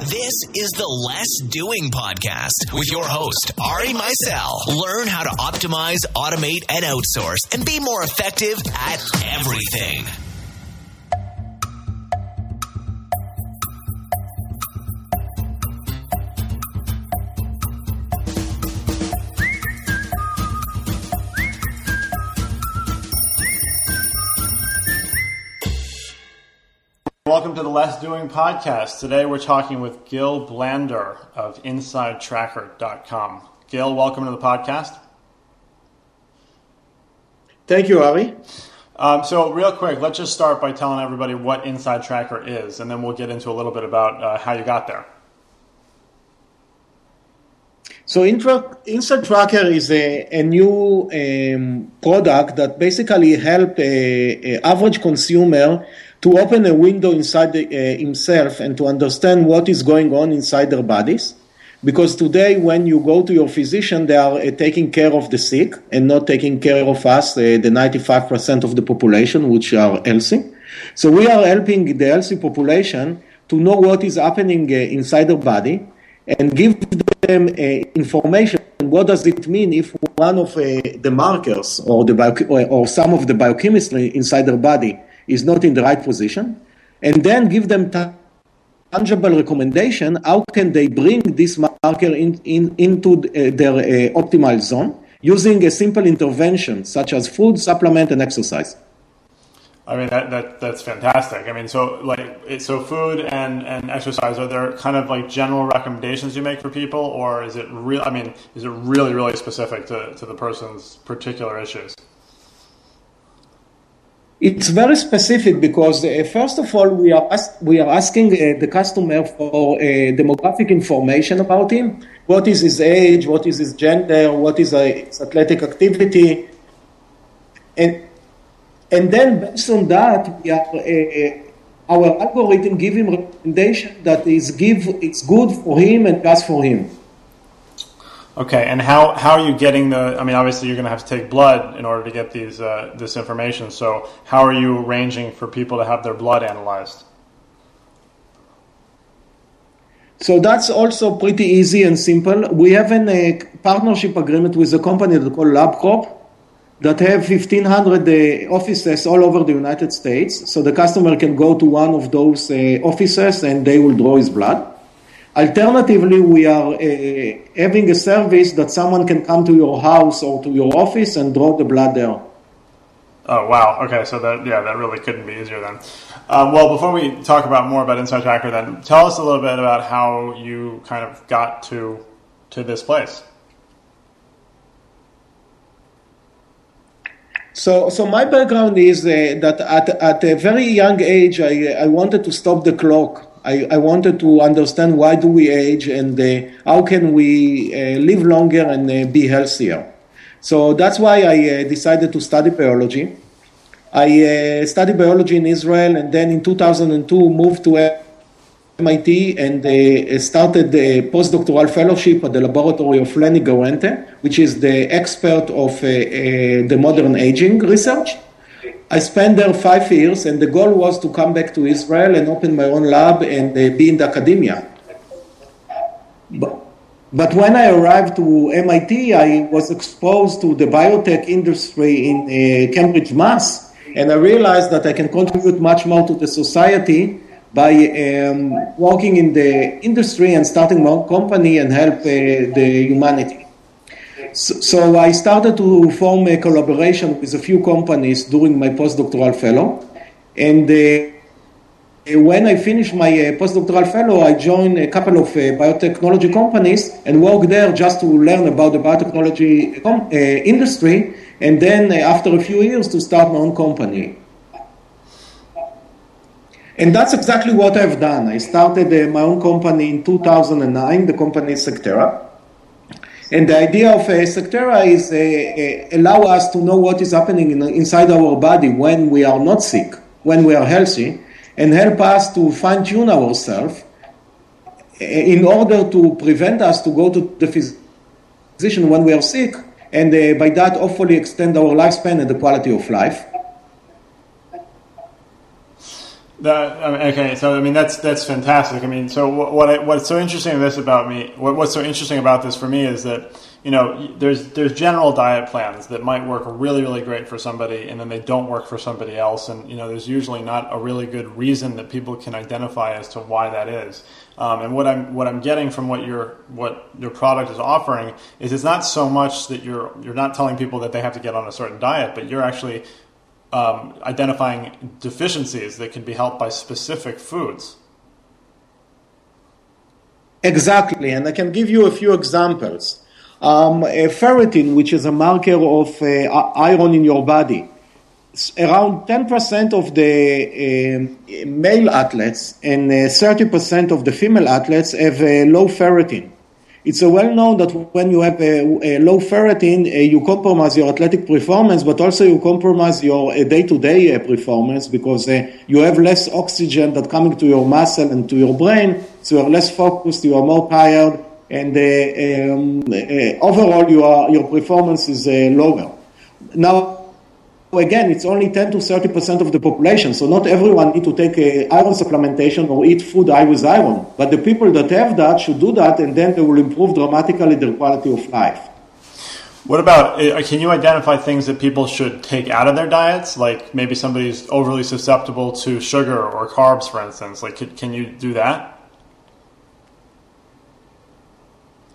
This is the Less Doing Podcast with your host, Ari Meisel. Learn how to optimize, automate, and outsource and be more effective at everything. Welcome to the Less Doing podcast. Today we're talking with Gil Blander of InsideTracker.com. Gil, welcome to the podcast. Thank you, Ari. Um, so, real quick, let's just start by telling everybody what Inside Tracker is, and then we'll get into a little bit about uh, how you got there. So, Intra- Inside Tracker is a, a new um, product that basically help a, a average consumer to open a window inside the, uh, himself and to understand what is going on inside their bodies. Because today, when you go to your physician, they are uh, taking care of the sick and not taking care of us, uh, the 95% of the population, which are healthy. So we are helping the healthy population to know what is happening uh, inside their body and give them uh, information. What does it mean if one of uh, the markers or, the bio- or some of the biochemistry inside their body is not in the right position, and then give them tangible recommendation how can they bring this marker in, in, into uh, their uh, optimal zone using a simple intervention such as food, supplement, and exercise. I mean that, that that's fantastic. I mean, so like so food and, and exercise are there kind of like general recommendations you make for people, or is it real? I mean, is it really really specific to, to the person's particular issues? It's very specific because uh, first of all we are we are asking uh, the customer for uh, demographic information about him. What is his age? What is his gender? What is uh, his athletic activity? And and then based on that, we are, uh, our algorithm give him recommendation that is give it's good for him and just for him. Okay, and how, how are you getting the? I mean, obviously, you're going to have to take blood in order to get these uh, this information. So, how are you arranging for people to have their blood analyzed? So that's also pretty easy and simple. We have a partnership agreement with a company called LabCorp that have 1,500 uh, offices all over the United States. So the customer can go to one of those uh, offices and they will draw his blood. Alternatively, we are uh, having a service that someone can come to your house or to your office and draw the blood there. Oh wow! Okay, so that yeah, that really couldn't be easier then. Um, well, before we talk about more about Inside Tracker, then tell us a little bit about how you kind of got to to this place. So, so my background is uh, that at, at a very young age, I, I wanted to stop the clock. I, I wanted to understand why do we age and uh, how can we uh, live longer and uh, be healthier. So that's why I uh, decided to study biology. I uh, studied biology in Israel and then in 2002 moved to MIT and uh, started a postdoctoral fellowship at the laboratory of Lenny Guarente, which is the expert of uh, the modern aging research. I spent there five years, and the goal was to come back to Israel and open my own lab and uh, be in the academia. But, but when I arrived to MIT, I was exposed to the biotech industry in uh, Cambridge, Mass, and I realized that I can contribute much more to the society by um, working in the industry and starting my own company and help uh, the humanity. So, so, I started to form a collaboration with a few companies during my postdoctoral fellow. And uh, when I finished my uh, postdoctoral fellow, I joined a couple of uh, biotechnology companies and worked there just to learn about the biotechnology com- uh, industry. And then uh, after a few years to start my own company. And that's exactly what I've done. I started uh, my own company in 2009. The company is Segterra. And the idea of uh, Segterra is uh, uh, allow us to know what is happening in, inside our body when we are not sick, when we are healthy, and help us to fine tune ourselves in order to prevent us to go to the physician when we are sick, and uh, by that hopefully extend our lifespan and the quality of life. That, I mean, okay, so I mean that's that's fantastic. I mean, so what what I, what's so interesting this about me? What, what's so interesting about this for me is that you know there's there's general diet plans that might work really really great for somebody, and then they don't work for somebody else, and you know there's usually not a really good reason that people can identify as to why that is. Um, and what I'm what I'm getting from what your what your product is offering is it's not so much that you're you're not telling people that they have to get on a certain diet, but you're actually um, identifying deficiencies that can be helped by specific foods. Exactly, and I can give you a few examples. Um, ferritin, which is a marker of uh, iron in your body, around 10% of the uh, male athletes and uh, 30% of the female athletes have low ferritin. It's well known that when you have a, a low ferritin, uh, you compromise your athletic performance, but also you compromise your day to day performance because uh, you have less oxygen that coming to your muscle and to your brain, so you are less focused, you are more tired, and uh, um, uh, overall you are, your performance is uh, lower. Now, again, it's only 10 to 30 percent of the population, so not everyone need to take a iron supplementation or eat food high with iron. But the people that have that should do that, and then they will improve dramatically their quality of life. What about, uh, can you identify things that people should take out of their diets? Like maybe somebody's overly susceptible to sugar or carbs, for instance. Like, can you do that?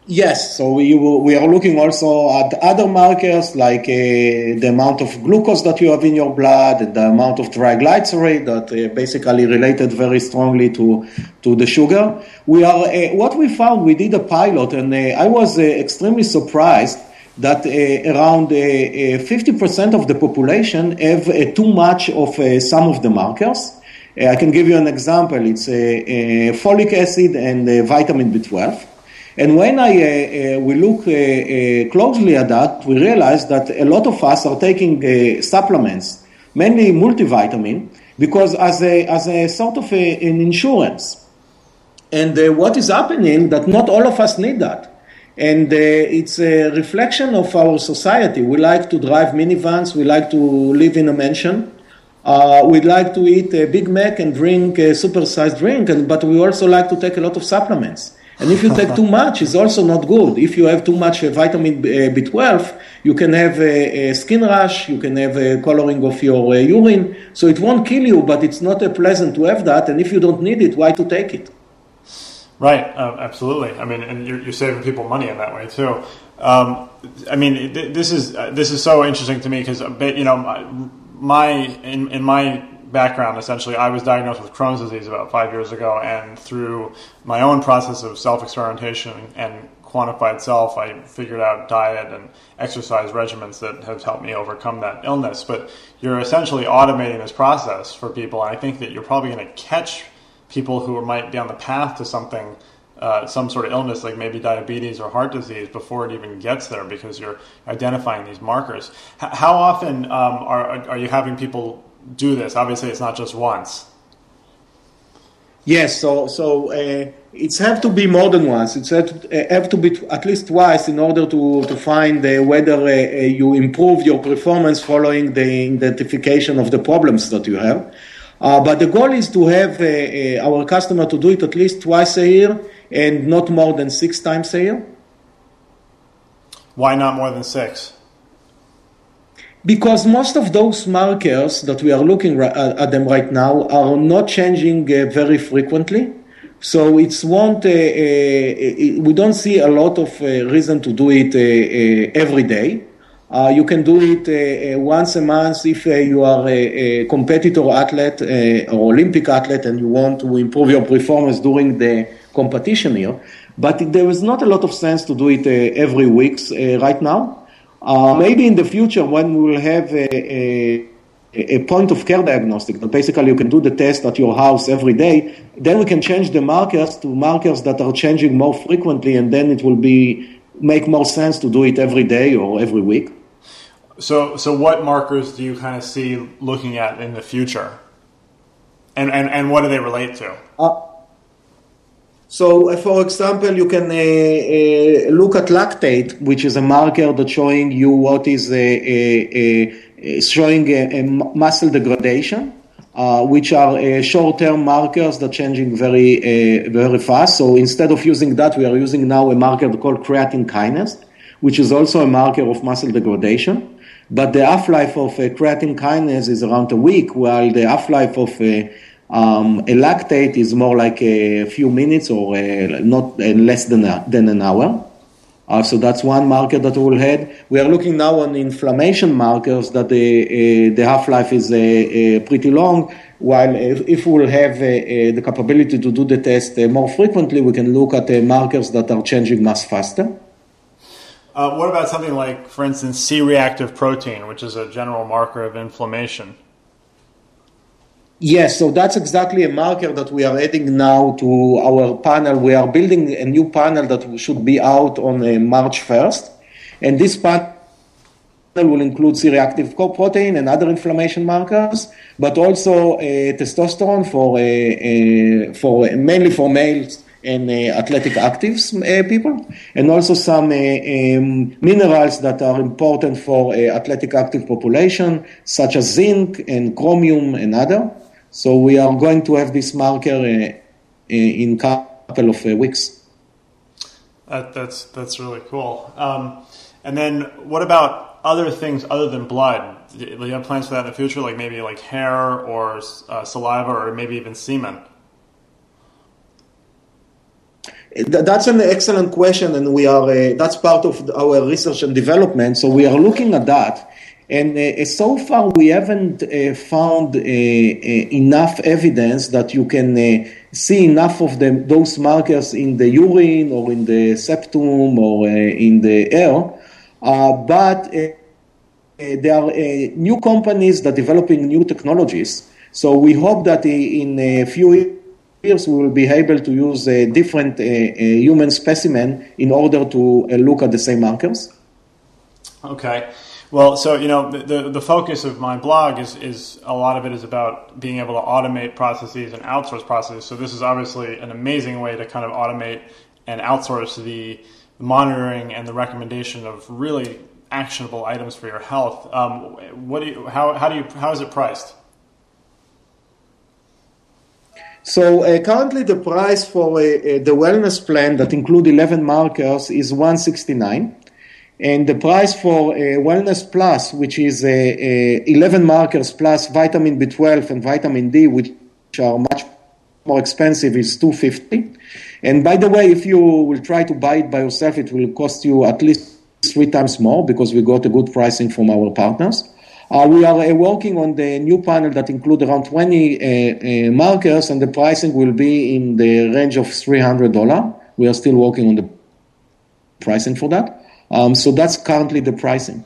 Yes, so we, we are looking also at other markers like uh, the amount of glucose that you have in your blood, the amount of triglyceride that uh, basically related very strongly to, to the sugar. We are, uh, what we found, we did a pilot and uh, I was uh, extremely surprised that uh, around 50% of the population have too much of some of the markers. I can give you an example. It's folic acid and vitamin B12. And when I, uh, uh, we look uh, uh, closely at that, we realize that a lot of us are taking uh, supplements, mainly multivitamin, because as a, as a sort of a, an insurance. And uh, what is happening that not all of us need that. And it's a reflection of our society. We like to drive minivans, we like to live in a mansion. we'd like to eat a Big Mac and drink a supersized drink, and, but we also like to take a lot of supplements. And if you take too much, it's also not good. If you have too much uh, vitamin B12, uh, you can have a, a, skin rash, you can have a coloring of your uh, urine. So it won't kill you, but it's not pleasant to have that. And if you don't need it, why to take it? Right, uh, absolutely. I mean, and you're, you're, saving people money in that way too. Um, I mean, this is uh, this is so interesting to me because you know my in, in my background, essentially, I was diagnosed with Crohn's disease about five years ago, and through my own process of self experimentation and quantified self, I figured out diet and exercise regimens that have helped me overcome that illness. But you're essentially automating this process for people, and I think that you're probably going to catch people who might be on the path to something. Uh, some sort of illness like maybe diabetes or heart disease before it even gets there because you're identifying these markers. H- how often um, are, are you having people do this? Obviously, it's not just once. Yes, so so uh, it's have to be more than once. It's have to, uh, have to be at least twice in order to to find uh, whether uh, uh, you improve your performance following the identification of the problems that you have. Uh, but the goal is to have our customer to do it at least twice a year and not more than six times a year. Why not more than six? Because most of those markers that we are looking at them right now are not changing uh, very frequently. So it's won't, uh, uh, we don't see a lot of uh, reason to do it uh, uh, every day. you can do it once a month if you are a, a competitor athlete or Olympic athlete and you want to improve your performance during the competition year. But there is not a lot of sense to do it every week right now. Uh, maybe in the future, when we will have a, a, a, point of care diagnostic, that basically you can do the test at your house every day, then we can change the markers to markers that are changing more frequently, and then it will be make more sense to do it every day or every week. So, so what markers do you kind of see looking at in the future, and and, and what do they relate to? Uh, so, uh, for example, you can uh, uh, look at lactate, which is a marker that's showing you what is showing a, a muscle degradation. uh, which are uh, short-term markers that changing very, uh, very fast. So instead of using that, we are using now a marker called creatine kinase, which is also a marker of muscle degradation. But the half-life of uh, creatine kinase is around a week, while the half-life of uh, um, a lactate is more like a few minutes or uh, not less than, a, than an hour. Uh, so that's one marker that we'll have. We are looking now on inflammation markers that the, uh, the half-life is uh, uh pretty long, while if, if we'll have uh, uh, the capability to do the test more frequently, we can look at markers that are changing much faster. what about something like, for instance, C-reactive protein, which is a general marker of inflammation? Yes, so that's exactly a marker that we are adding now to our panel. We are building a new panel that should be out on uh, March 1st. And this panel will include C-reactive protein and other inflammation markers, but also uh, testosterone for, uh, uh for mainly for males and uh, athletic actives uh, people, and also some um, minerals that are important for athletic active population, such as zinc and chromium and other. So we are going to have this marker uh, uh in a couple of uh, weeks. That, that's that's really cool. Um, and then what about other things other than blood? Do you have plans for that in the future, like maybe like hair or uh, saliva or maybe even semen? That's an excellent question, and we are. Uh, that's part of our research and development. So we are looking at that. And uh, so far, we haven't uh, found uh, uh enough evidence that you can uh, see enough of them, those markers in the urine or in the septum or uh, in the air. but there are new companies that are developing new technologies. So we hope that in a few years we will be able to use a different human specimen in order to look at the same markers. Okay. Well, so you know, the the focus of my blog is is a lot of it is about being able to automate processes and outsource processes. So this is obviously an amazing way to kind of automate and outsource the monitoring and the recommendation of really actionable items for your health. Um, what do you, how how do you how is it priced? So uh, currently, the price for uh, the wellness plan that include 11 markers is 169. And the price for uh, Wellness Plus, which is uh, uh, 11 markers plus vitamin B12 and vitamin D, which are much more expensive, is 250. And by the way, if you will try to buy it by yourself, it will cost you at least three times more because we got a good pricing from our partners. Uh, we are uh, working on the new panel that include around 20 uh, markers, and the pricing will be in the range of $300. We are still working on the pricing for that. Um, so that's currently the pricing.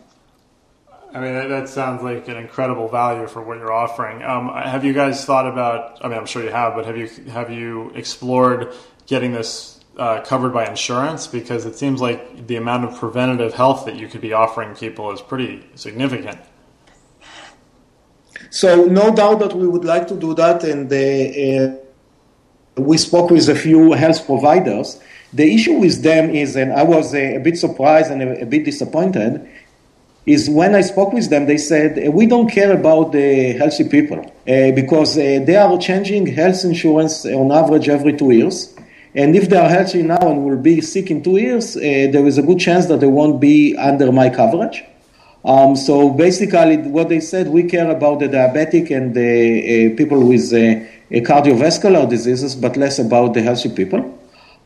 I mean, that, that, sounds like an incredible value for what you're offering. Um, have you guys thought about? I mean, I'm sure you have, but have you have you explored getting this uh, covered by insurance? Because it seems like the amount of preventative health that you could be offering people is pretty significant. So, no doubt that we would like to do that, and uh, uh, we spoke with a few health providers the issue with them is, and I was a, a bit surprised and a, a, bit disappointed, is when I spoke with them, they said, we don't care about the healthy people uh, because uh, they are changing health insurance on average every two years. And if they are healthy now and will be sick in two years, uh, there is a good chance that they won't be under my coverage. Um, so basically, what they said, we care about the diabetic and the uh, people with uh, cardiovascular diseases, but less about the healthy people.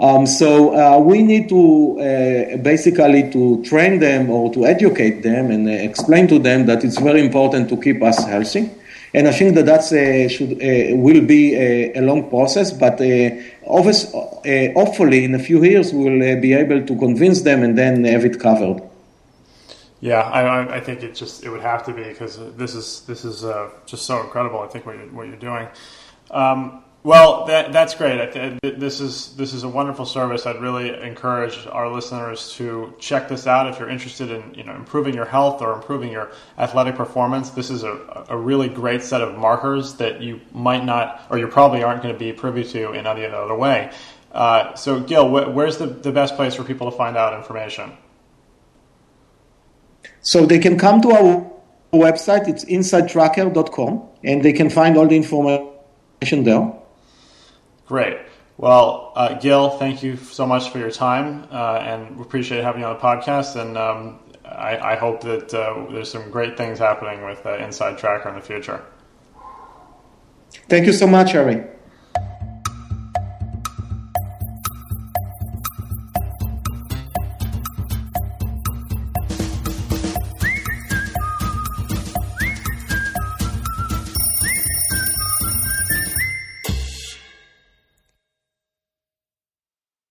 Um, so uh, we need to uh, basically to train them or to educate them and uh, explain to them that it's very important to keep us healthy. And I think that that uh, should uh, will be a, a, long process, but uh, hopefully in a few years we'll be able to convince them and then have it covered. Yeah, I, I think it just it would have to be because this is this is just so incredible. I think what you're, what you're doing. Um, well, that, that's great. This is this is a wonderful service. I'd really encourage our listeners to check this out if you're interested in you know improving your health or improving your athletic performance. This is a, a really great set of markers that you might not or you probably aren't going to be privy to in any other way. Uh, so, Gil, wh- where's the, the best place for people to find out information? So they can come to our website. It's insidetracker.com, and they can find all the information there. Great. Well, uh, Gil, thank you so much for your time, uh, and we appreciate having you on the podcast. And um, I, I, hope that uh, there's some great things happening with uh, Inside Tracker in the future. Thank you so much, Ari.